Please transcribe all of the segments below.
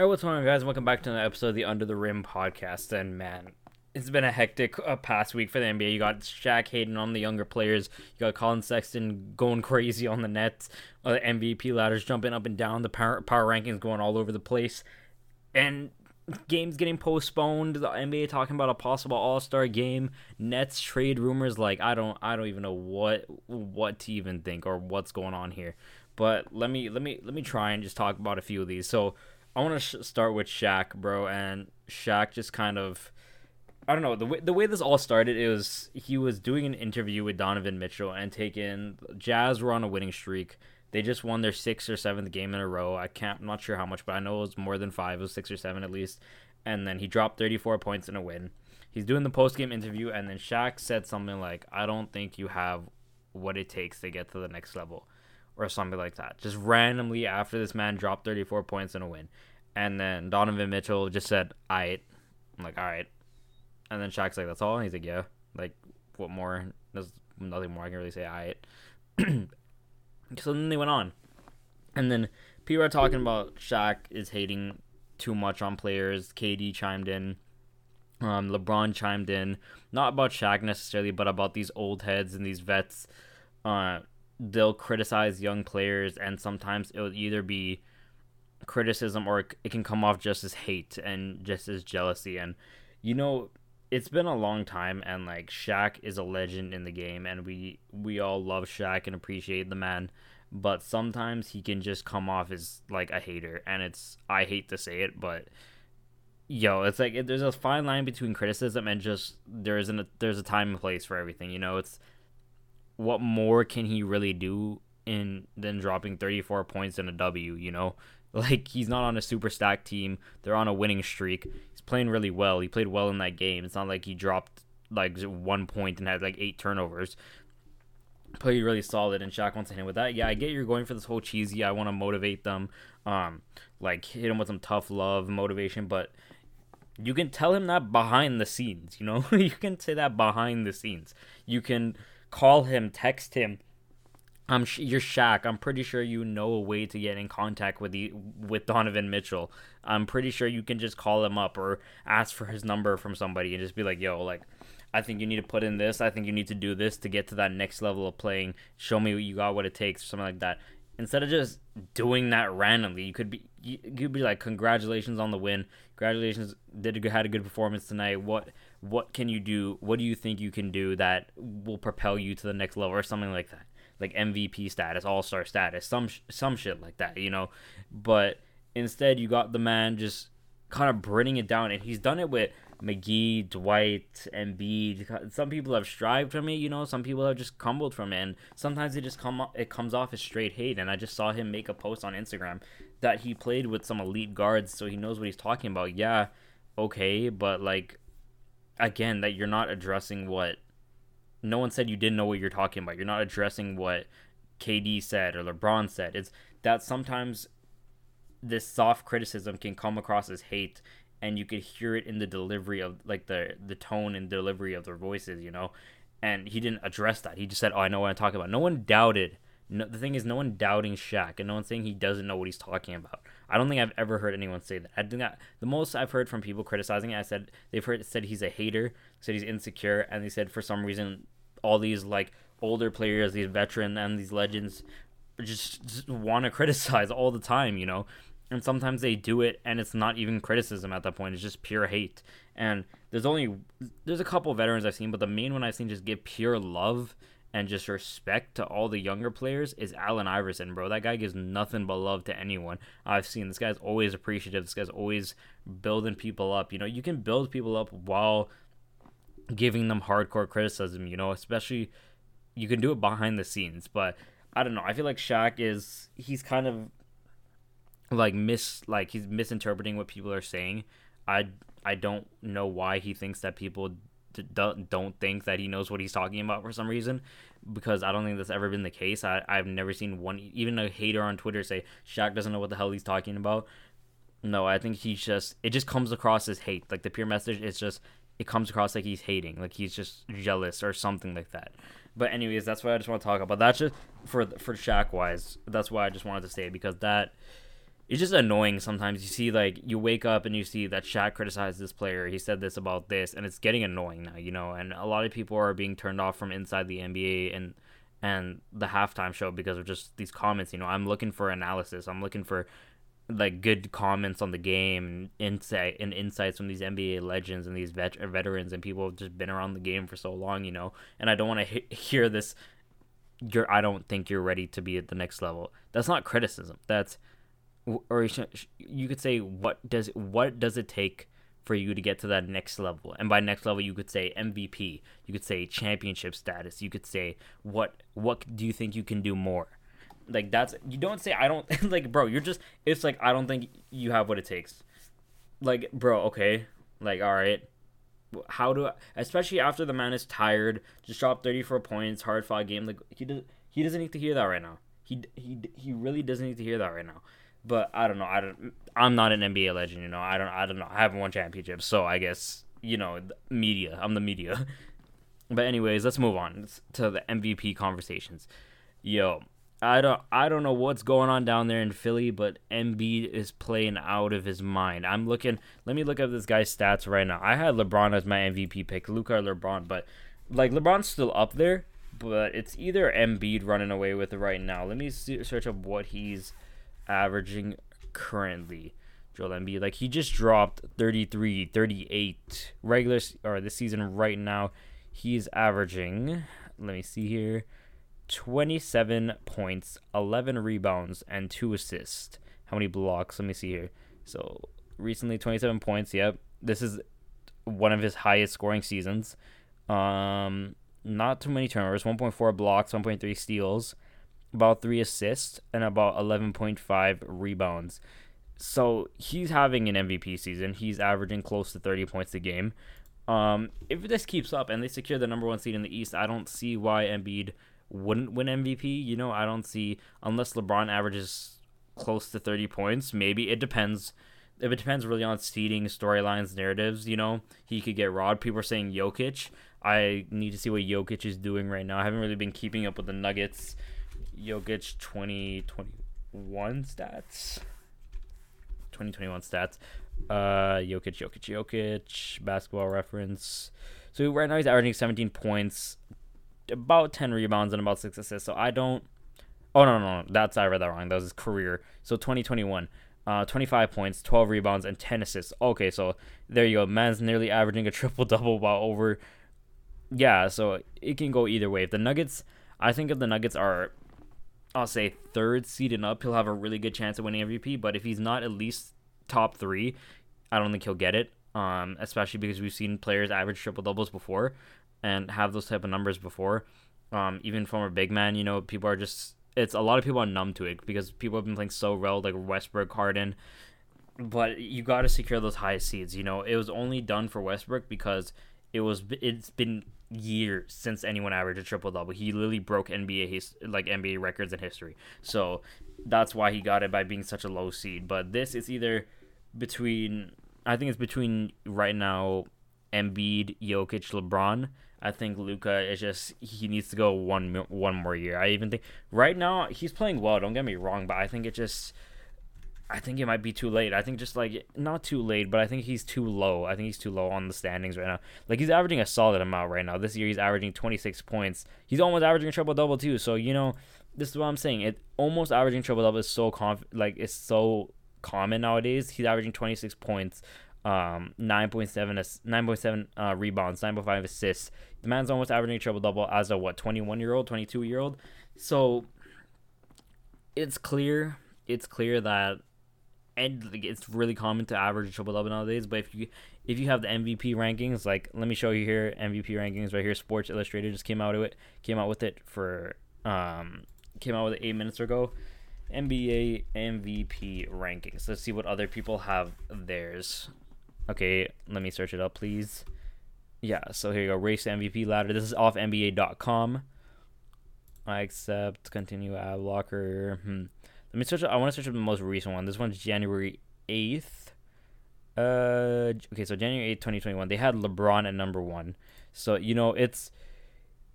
All right, what's going on, guys? Welcome back to another episode of the Under the Rim podcast. And man, it's been a hectic uh, past week for the NBA. You got Shaq hating on the younger players. You got Colin Sexton going crazy on the Nets. Uh, the MVP ladders jumping up and down. The power, power rankings going all over the place. And games getting postponed. The NBA talking about a possible All Star game. Nets trade rumors. Like I don't, I don't even know what what to even think or what's going on here. But let me let me let me try and just talk about a few of these. So I want to sh- start with Shaq, bro, and Shaq just kind of. I don't know the way the way this all started. It was he was doing an interview with Donovan Mitchell and taking Jazz were on a winning streak. They just won their sixth or seventh game in a row. I can't, I'm not sure how much, but I know it was more than five. It was six or seven at least. And then he dropped 34 points in a win. He's doing the post game interview, and then Shaq said something like, "I don't think you have what it takes to get to the next level." or something like that. Just randomly after this man dropped 34 points in a win. And then Donovan Mitchell just said, "Alright." I'm like, "Alright." And then Shaq's like, "That's all." And he's like, "Yeah." Like, what more? There's nothing more I can really say. Alright. so then they went on, and then people are talking about Shaq is hating too much on players. KD chimed in. Um, LeBron chimed in, not about Shaq necessarily, but about these old heads and these vets. Uh, they'll criticize young players, and sometimes it'll either be criticism or it can come off just as hate and just as jealousy. And you know, it's been a long time, and like Shaq is a legend in the game, and we we all love Shaq and appreciate the man. But sometimes he can just come off as like a hater, and it's I hate to say it, but yo, it's like there's a fine line between criticism and just there isn't a there's a time and place for everything. You know, it's what more can he really do in than dropping 34 points in a W? You know, like he's not on a super stack team. They're on a winning streak. He's playing really well. He played well in that game. It's not like he dropped like one point and had like eight turnovers. Played really solid, and Shaq wants to hit him with that. Yeah, I get you're going for this whole cheesy. I want to motivate them, um, like hit him with some tough love, motivation, but you can tell him that behind the scenes. You know, you can say that behind the scenes. You can call him, text him. I'm sh- you're Shaq. I'm pretty sure you know a way to get in contact with the with Donovan Mitchell. I'm pretty sure you can just call him up or ask for his number from somebody and just be like, "Yo, like, I think you need to put in this. I think you need to do this to get to that next level of playing. Show me what you got, what it takes, or something like that." Instead of just doing that randomly, you could be you could be like, "Congratulations on the win. Congratulations, did had a good performance tonight. What what can you do? What do you think you can do that will propel you to the next level or something like that?" Like MVP status, All Star status, some some shit like that, you know. But instead, you got the man just kind of bringing it down, and he's done it with McGee, Dwight, Embiid. Some people have strived from it, you know. Some people have just crumbled from it, and sometimes it just come it comes off as straight hate. And I just saw him make a post on Instagram that he played with some elite guards, so he knows what he's talking about. Yeah, okay, but like again, that you're not addressing what no one said you didn't know what you're talking about. You're not addressing what KD said or LeBron said. It's that sometimes this soft criticism can come across as hate and you could hear it in the delivery of like the the tone and delivery of their voices, you know. And he didn't address that. He just said, "Oh, I know what I'm talking about." No one doubted. No, the thing is, no one doubting Shaq, and no one saying he doesn't know what he's talking about. I don't think I've ever heard anyone say that. I think that the most I've heard from people criticizing it, I said they've heard said he's a hater, said he's insecure, and they said for some reason all these like older players, these veteran and these legends, just, just want to criticize all the time, you know. And sometimes they do it, and it's not even criticism at that point; it's just pure hate. And there's only there's a couple veterans I've seen, but the main one I've seen just give pure love and just respect to all the younger players is Allen Iverson, bro. That guy gives nothing but love to anyone I've seen. This guy's always appreciative. This guy's always building people up. You know, you can build people up while giving them hardcore criticism, you know, especially you can do it behind the scenes, but I don't know. I feel like Shaq is he's kind of like mis like he's misinterpreting what people are saying. I I don't know why he thinks that people don't think that he knows what he's talking about for some reason because I don't think that's ever been the case. I I've never seen one even a hater on Twitter say Shaq doesn't know what the hell he's talking about. No, I think he's just it just comes across as hate. Like the pure message is just it comes across like he's hating, like he's just jealous or something like that. But anyways, that's what I just want to talk about. That's just for for Shaq wise. That's why I just wanted to say because that it's just annoying sometimes. You see, like, you wake up and you see that Shaq criticized this player. He said this about this, and it's getting annoying now, you know. And a lot of people are being turned off from inside the NBA and and the halftime show because of just these comments. You know, I'm looking for analysis. I'm looking for like good comments on the game and insight and insights from these NBA legends and these vet- veterans and people have just been around the game for so long, you know. And I don't want to he- hear this. You're. I don't think you're ready to be at the next level. That's not criticism. That's or you could say what does what does it take for you to get to that next level? And by next level you could say mvp you could say championship status you could say what what do you think you can do more? Like that's you don't say i don't like bro you're just it's like i don't think you have what it takes. Like bro okay like all right. How do I, especially after the man is tired just dropped 34 points hard fought game like he does he doesn't need to hear that right now. He he he really doesn't need to hear that right now but I don't know. I don't. I'm not an NBA legend. You know. I don't. I don't know. I haven't won championships, so I guess you know media. I'm the media. but anyways, let's move on to the MVP conversations. Yo, I don't. I don't know what's going on down there in Philly, but Embiid is playing out of his mind. I'm looking. Let me look at this guy's stats right now. I had LeBron as my MVP pick, Luka or LeBron, but like LeBron's still up there. But it's either Embiid running away with it right now. Let me see, search up what he's averaging currently. Joel Embiid, like he just dropped 33, 38 regular or this season right now. He's averaging, let me see here, 27 points, 11 rebounds, and two assists. How many blocks? Let me see here. So recently, 27 points. Yep, this is one of his highest scoring seasons. Um, not too many turnovers. 1.4 blocks, 1.3 steals about three assists and about 11.5 rebounds. So he's having an MVP season. He's averaging close to 30 points a game. Um, if this keeps up and they secure the number one seed in the East, I don't see why Embiid wouldn't win MVP. You know, I don't see unless LeBron averages close to 30 points. Maybe it depends. If it depends really on seeding, storylines, narratives, you know, he could get robbed. People are saying Jokic. I need to see what Jokic is doing right now. I haven't really been keeping up with the Nuggets Jokic 2021 stats. 2021 stats. Uh, Jokic, Jokic, Jokic, basketball reference. So right now he's averaging 17 points, about 10 rebounds, and about 6 assists. So I don't. Oh, no, no, no. That's, I read that wrong. That was his career. So 2021. Uh, 25 points, 12 rebounds, and 10 assists. Okay, so there you go. Man's nearly averaging a triple double while over. Yeah, so it can go either way. If the Nuggets, I think if the Nuggets are I'll say third seed and up, he'll have a really good chance of winning MVP. But if he's not at least top three, I don't think he'll get it. Um, especially because we've seen players average triple doubles before and have those type of numbers before. Um, even a big man, you know, people are just it's a lot of people are numb to it because people have been playing so well, like Westbrook, Harden. But you got to secure those highest seeds. You know, it was only done for Westbrook because it was it's been years since anyone averaged a triple double. He literally broke NBA his, like NBA records in history. So that's why he got it by being such a low seed. But this is either between I think it's between right now Embiid, Jokic, LeBron. I think Luka is just he needs to go one one more year. I even think right now he's playing well. Don't get me wrong, but I think it just I think it might be too late. I think just like not too late, but I think he's too low. I think he's too low on the standings right now. Like he's averaging a solid amount right now. This year he's averaging 26 points. He's almost averaging a triple double too. So you know, this is what I'm saying. It almost averaging triple double is so conf- like it's so common nowadays. He's averaging 26 points, um, 9.7 9.7 uh, rebounds, 9.5 assists. The man's almost averaging a triple double as a what 21 year old, 22 year old. So it's clear. It's clear that and like, it's really common to average a triple double nowadays. But if you if you have the MVP rankings, like let me show you here MVP rankings right here. Sports Illustrated just came out of it, came out with it for um came out with it eight minutes ago. NBA MVP rankings. Let's see what other people have theirs. Okay, let me search it up, please. Yeah, so here you go. Race MVP ladder. This is off NBA.com. I accept. Continue ad blocker. Hmm. Let me search. I want to search up the most recent one. This one's January eighth. Uh, okay, so January eighth, twenty twenty one. They had LeBron at number one. So you know it's,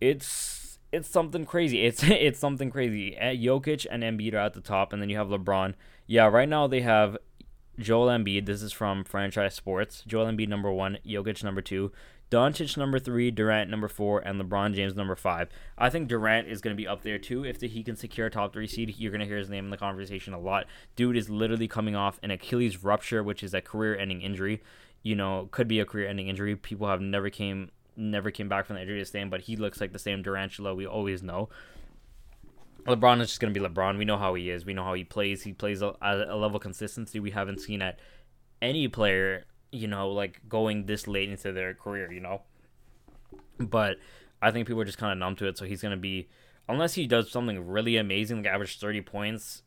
it's it's something crazy. It's it's something crazy. At Jokic and Embiid are at the top, and then you have LeBron Yeah, right now they have Joel Embiid. This is from Franchise Sports. Joel Embiid number one, Jokic number two, Doncic number three, Durant number four, and LeBron James number five. I think Durant is going to be up there too. If the, he can secure a top three seed, you're going to hear his name in the conversation a lot. Dude is literally coming off an Achilles rupture, which is a career-ending injury. You know, could be a career-ending injury. People have never came never came back from the injury to same, but he looks like the same Durantula we always know. LeBron is just going to be LeBron. We know how he is. We know how he plays. He plays a, a level of consistency we haven't seen at any player, you know, like going this late into their career, you know. But I think people are just kind of numb to it. So he's to be, unless he does something really amazing, like average 30 points.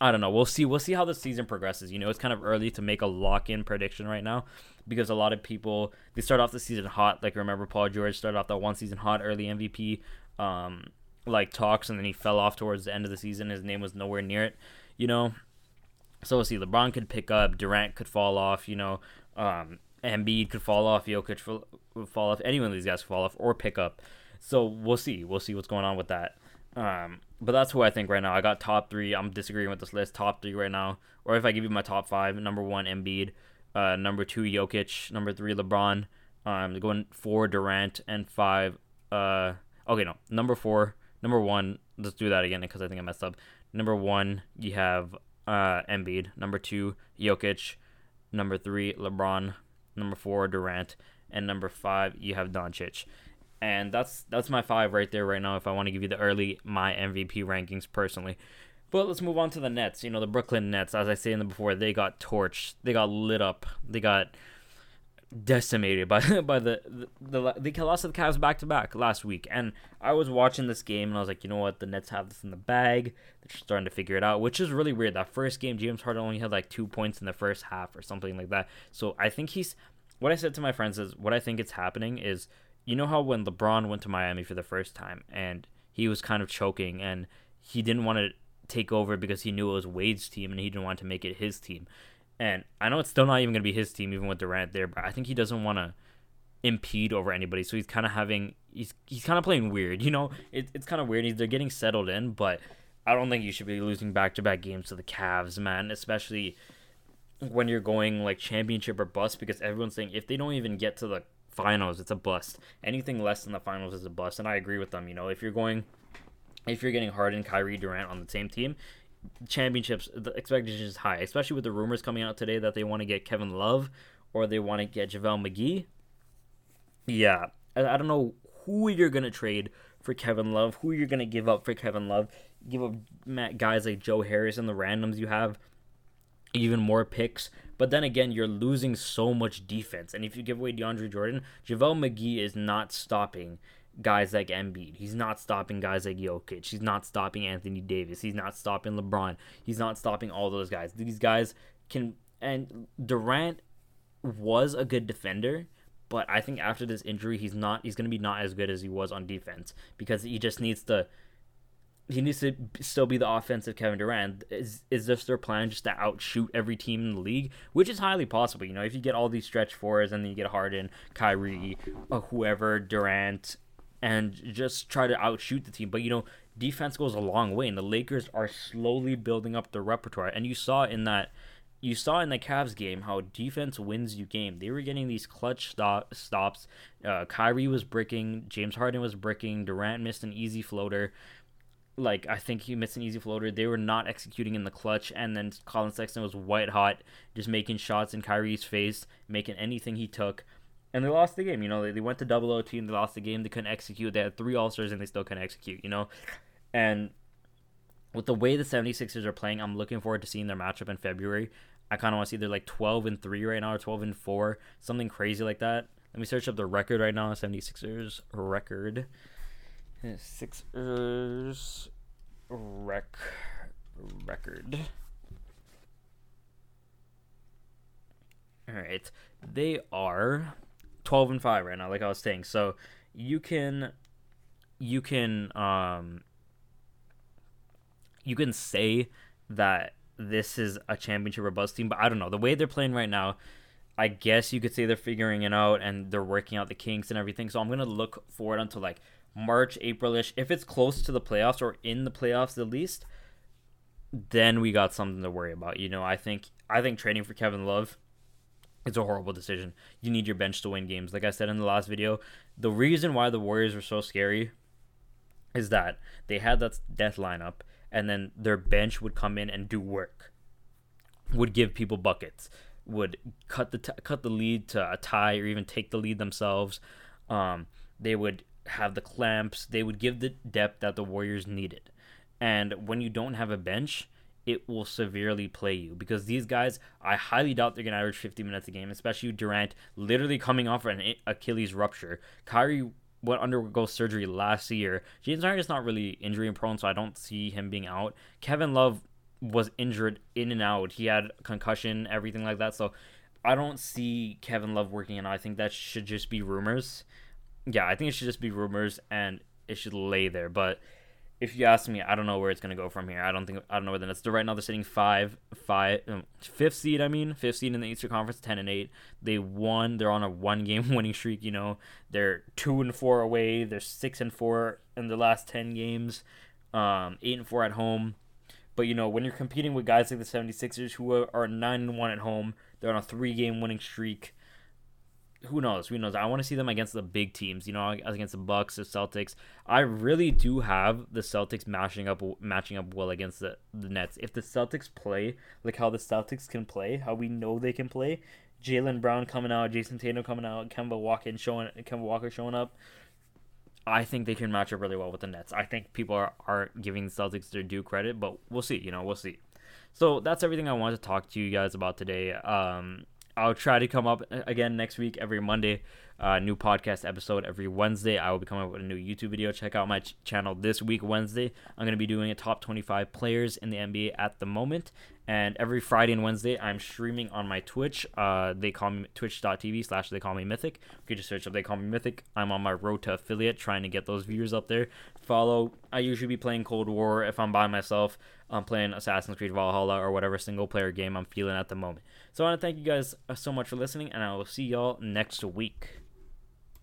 I don't know. We'll see. We'll see how the season progresses. You know, it's kind of early to make a lock in prediction right now because a lot of people they start off the season hot. Like remember Paul George started off that one season hot early MVP. Um, like talks and then he fell off towards the end of the season. His name was nowhere near it, you know. So we'll see. LeBron could pick up, Durant could fall off, you know. Um, Embiid could fall off, Jokic could fall off. Any one of these guys could fall off or pick up. So we'll see. We'll see what's going on with that. Um, but that's who I think right now. I got top three. I'm disagreeing with this list. Top three right now. Or if I give you my top five, number one Embiid, uh, number two Jokic, number three LeBron. Um, going four Durant and five. Uh, okay, no, number four Number one, let's do that again because I think I messed up. Number one, you have uh, Embiid. Number two, Jokic. Number three, LeBron. Number four, Durant. And number five, you have Doncic. And that's that's my five right there right now. If I want to give you the early my MVP rankings personally. But let's move on to the Nets. You know the Brooklyn Nets, as I said in the before, they got torched. They got lit up. They got decimated by by the the, the they lost to the Cavs back to back last week, and I was watching this game and I was like, you know what, the Nets have this in the bag. They're starting to figure it out, which is really weird. That first game, James Harden only had like two points in the first half or something like that. So I think he's. What I said to my friends is what I think it's happening is, you know how when LeBron went to Miami for the first time and he was kind of choking and he didn't want to take over because he knew it was Wade's team and he didn't want to make it his team. And I know it's still not even going to be his team, even with Durant there, but I think he doesn't want to impede over anybody. So he's kind of having, he's, he's kind of playing weird. You know, it, it's kind of weird. He's, they're getting settled in, but I don't think you should be losing back to back games to the Cavs, man, especially when you're going like championship or bust because everyone's saying if they don't even get to the finals, it's a bust. Anything less than the finals is a bust. And I agree with them. You know, if you're going, if you're getting Harden, Kyrie, Durant on the same team, championships, the expectation is high, especially with the rumors coming out today that they want to get Kevin Love or they want to get JaVale McGee. Yeah, I, don't know who you're going to trade for Kevin Love, who you're going to give up for Kevin Love. Give up guys like Joe Harris and the randoms you have, even more picks. But then again, you're losing so much defense. And if you give away DeAndre Jordan, JaVale McGee is not stopping guys like Embiid. He's not stopping guys like Jokic. He's not stopping Anthony Davis. He's not stopping LeBron. He's not stopping all those guys. These guys can and Durant was a good defender, but I think after this injury he's not he's going to be not as good as he was on defense because he just needs to he needs to still be the offensive Kevin Durant. Is is this their plan just to outshoot every team in the league, which is highly possible. You know, if you get all these stretch fours and then you get Harden, Kyrie, whoever, Durant, and just try to outshoot the team. But you know, defense goes a long way, and the Lakers are slowly building up their repertoire. And you saw in that, you saw in the Cavs game how defense wins you game. They were getting these clutch stop, stops. Uh, Kyrie was bricking, James Harden was bricking, Durant missed an easy floater. Like I think he missed an easy floater. They were not executing in the clutch, and then Colin Sexton was white hot, just making shots in Kyrie's face, making anything he took and they lost the game. You know, they, they went to double OT and they lost the game. They couldn't execute. They had three All Stars and they still couldn't execute. You know, and with the way the 76ers are playing, I'm looking forward to seeing their matchup in February. I kind of want to see they're like 12 and 3 right now or 12 and 4, something crazy like that. Let me search up the record right now 76ers record. Sixers rec record. All right. They are 12 and 5 right now like i was saying. So you can you can um you can say that this is a championship or bust team but i don't know. The way they're playing right now i guess you could say they're figuring it out and they're working out the kinks and everything. So i'm gonna look forward until like march aprilish. If it's close to the playoffs or in the playoffs at least then we got something to worry about. You know, I think I think trading for Kevin Love it's a horrible decision. You need your bench to win games. Like I said in the last video, the reason why the Warriors were so scary is that they had that death lineup and then their bench would come in and do work. Would give people buckets. Would cut the t- cut the lead to a tie or even take the lead themselves. Um, they would have the clamps. They would give the depth that the Warriors needed. And when you don't have a bench, it will severely play you because these guys, I highly doubt they're going to average 50 minutes a game, especially Durant literally coming off an Achilles rupture. Kyrie went undergo surgery last year. James Harden is not really injury prone, so I don't see him being out. Kevin Love was injured in and out. He had concussion, everything like that. So I don't see Kevin Love working and I think that should just be rumors. Yeah, I think it should just be rumors and it should lay there. But if you ask me, I don't know where it's gonna go from here. I don't think I don't know where the Nets. They're right now they're sitting five, five, um, fifth seed. I mean, fifth seed in the Eastern Conference, ten and eight. They won. They're on a one game winning streak. You know, they're two and four away. They're six and four in the last ten games. Um, eight and four at home. But you know, when you're competing with guys like the 76ers who are, are nine and one at home, they're on a three game winning streak who knows? Who knows? I want to see them against the big teams. You know, against the Bucks, the Celtics. I really do have the Celtics matching up, matching up well against the, the Nets. If the Celtics play like how the Celtics can play, how we know they can play, Jaylen Brown coming out, Jayson Tatum coming out, Kemba Walker showing, Kemba Walker showing up. I think they can match up really well with the Nets. I think people are, are giving the Celtics their due credit, but we'll see. You know, we'll see. So that's everything I wanted to talk to you guys about today. Um, I'll try to come up uh, again next week every Monday. Uh, new podcast episode every Wednesday. I will be coming up with a new YouTube video. Check out my ch- channel this week, Wednesday. I'm going to be doing a top 25 players in the NBA at the moment. And every Friday and Wednesday, I'm streaming on my Twitch. Uh, they call me twitch.tv slash they call me Mythic. You can just search up they call me Mythic. I'm on my road to affiliate trying to get those viewers up there. Follow. I usually be playing Cold War if I'm by myself. I'm playing Assassin's Creed Valhalla or whatever single player game I'm feeling at the moment. So I want to thank you guys uh, so much for listening, and I will see y'all next week.